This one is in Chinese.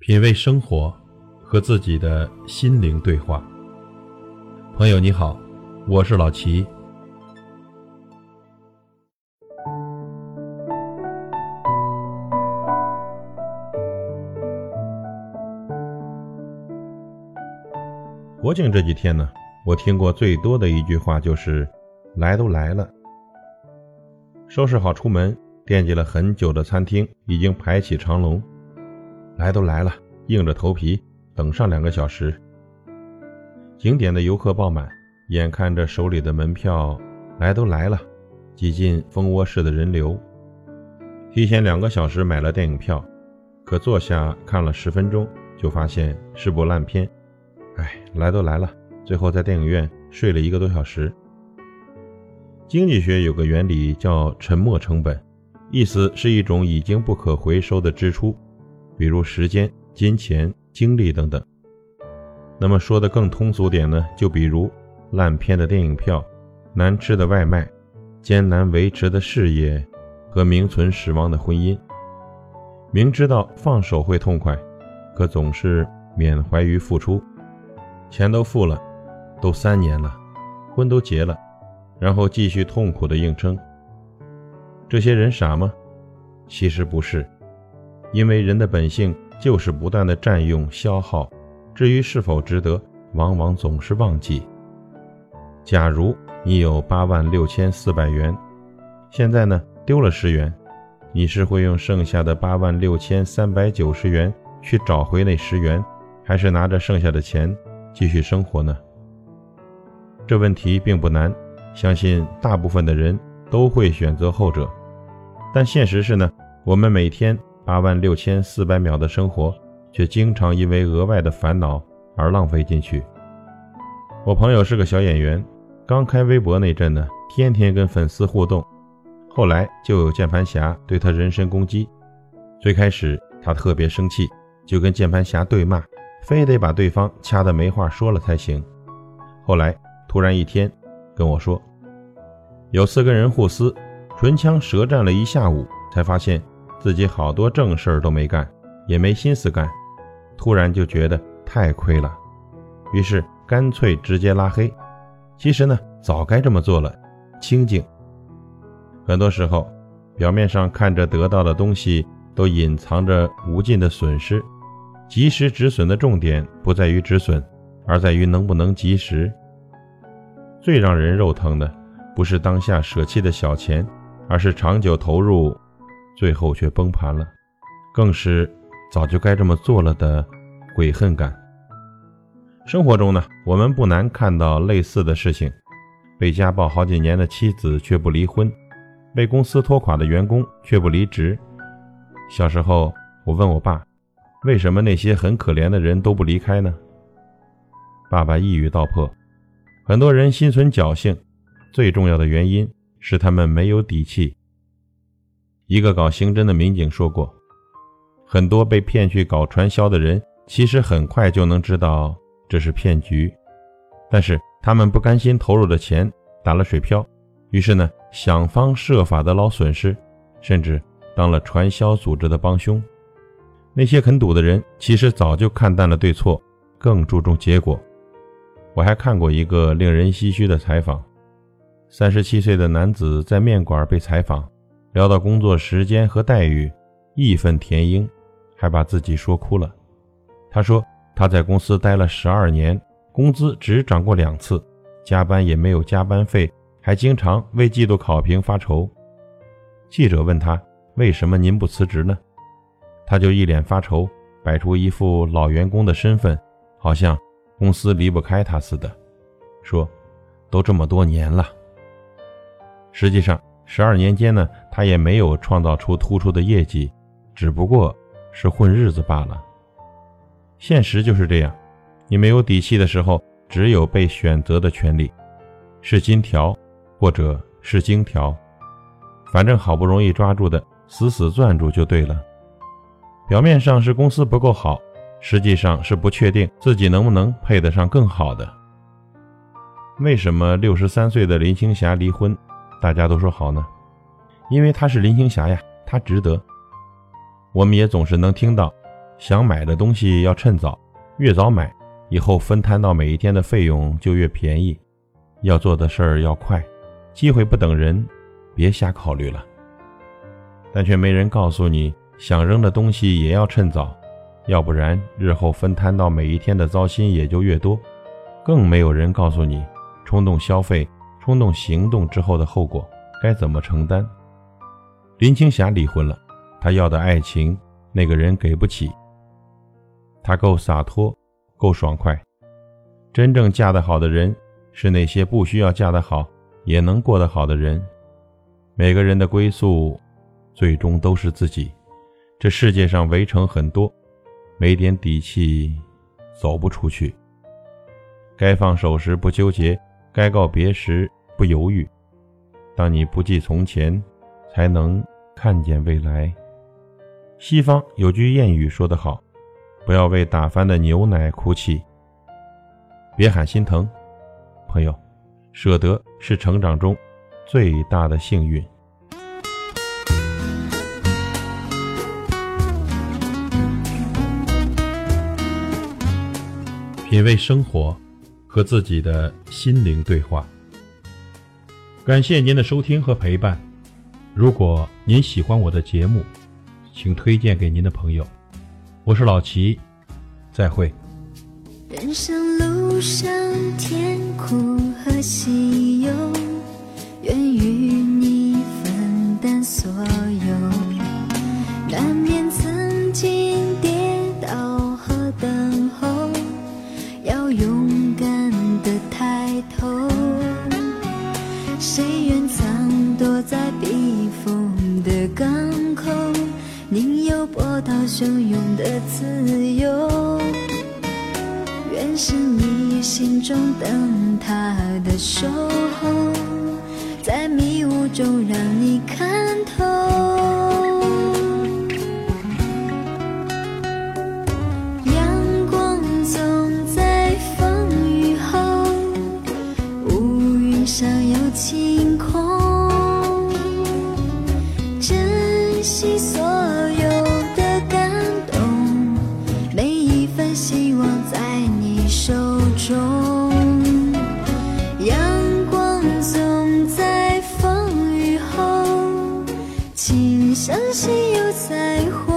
品味生活，和自己的心灵对话。朋友你好，我是老齐。国庆这几天呢，我听过最多的一句话就是“来都来了”。收拾好出门，惦记了很久的餐厅已经排起长龙。来都来了，硬着头皮等上两个小时。景点的游客爆满，眼看着手里的门票来都来了，挤进蜂窝式的人流。提前两个小时买了电影票，可坐下看了十分钟，就发现是部烂片。哎，来都来了，最后在电影院睡了一个多小时。经济学有个原理叫沉没成本，意思是一种已经不可回收的支出。比如时间、金钱、精力等等。那么说的更通俗点呢，就比如烂片的电影票、难吃的外卖、艰难维持的事业和名存实亡的婚姻。明知道放手会痛快，可总是缅怀于付出。钱都付了，都三年了，婚都结了，然后继续痛苦的硬撑。这些人傻吗？其实不是。因为人的本性就是不断的占用消耗，至于是否值得，往往总是忘记。假如你有八万六千四百元，现在呢丢了十元，你是会用剩下的八万六千三百九十元去找回那十元，还是拿着剩下的钱继续生活呢？这问题并不难，相信大部分的人都会选择后者。但现实是呢，我们每天。八万六千四百秒的生活，却经常因为额外的烦恼而浪费进去。我朋友是个小演员，刚开微博那阵呢，天天跟粉丝互动，后来就有键盘侠对他人身攻击。最开始他特别生气，就跟键盘侠对骂，非得把对方掐得没话说了才行。后来突然一天跟我说，有四个人互撕，唇枪舌战了一下午，才发现。自己好多正事儿都没干，也没心思干，突然就觉得太亏了，于是干脆直接拉黑。其实呢，早该这么做了，清静。很多时候，表面上看着得到的东西，都隐藏着无尽的损失。及时止损的重点不在于止损，而在于能不能及时。最让人肉疼的，不是当下舍弃的小钱，而是长久投入。最后却崩盘了，更是早就该这么做了的悔恨感。生活中呢，我们不难看到类似的事情：被家暴好几年的妻子却不离婚，被公司拖垮的员工却不离职。小时候，我问我爸，为什么那些很可怜的人都不离开呢？爸爸一语道破：很多人心存侥幸，最重要的原因是他们没有底气。一个搞刑侦的民警说过，很多被骗去搞传销的人，其实很快就能知道这是骗局，但是他们不甘心投入的钱打了水漂，于是呢，想方设法的捞损失，甚至当了传销组织的帮凶。那些肯赌的人，其实早就看淡了对错，更注重结果。我还看过一个令人唏嘘的采访：三十七岁的男子在面馆被采访。聊到工作时间和待遇，义愤填膺，还把自己说哭了。他说他在公司待了十二年，工资只涨过两次，加班也没有加班费，还经常为季度考评发愁。记者问他为什么您不辞职呢？他就一脸发愁，摆出一副老员工的身份，好像公司离不开他似的，说都这么多年了。实际上。十二年间呢，他也没有创造出突出的业绩，只不过是混日子罢了。现实就是这样，你没有底气的时候，只有被选择的权利，是金条，或者是金条，反正好不容易抓住的，死死攥住就对了。表面上是公司不够好，实际上是不确定自己能不能配得上更好的。为什么六十三岁的林青霞离婚？大家都说好呢，因为她是林青霞呀，她值得。我们也总是能听到，想买的东西要趁早，越早买，以后分摊到每一天的费用就越便宜。要做的事儿要快，机会不等人，别瞎考虑了。但却没人告诉你，想扔的东西也要趁早，要不然日后分摊到每一天的糟心也就越多。更没有人告诉你，冲动消费、冲动行动之后的后果该怎么承担。林青霞离婚了，她要的爱情那个人给不起。她够洒脱，够爽快。真正嫁得好的人，是那些不需要嫁得好也能过得好的人。每个人的归宿。最终都是自己。这世界上围城很多，没点底气走不出去。该放手时不纠结，该告别时不犹豫。当你不计从前，才能看见未来。西方有句谚语说得好：“不要为打翻的牛奶哭泣，别喊心疼。”朋友，舍得是成长中最大的幸运。品味生活，和自己的心灵对话。感谢您的收听和陪伴。如果您喜欢我的节目，请推荐给您的朋友。我是老齐，再会。人生路上甜苦和喜忧，汹涌的自由，愿是你心中灯塔的守候，在迷雾中让你看透。请相信有彩虹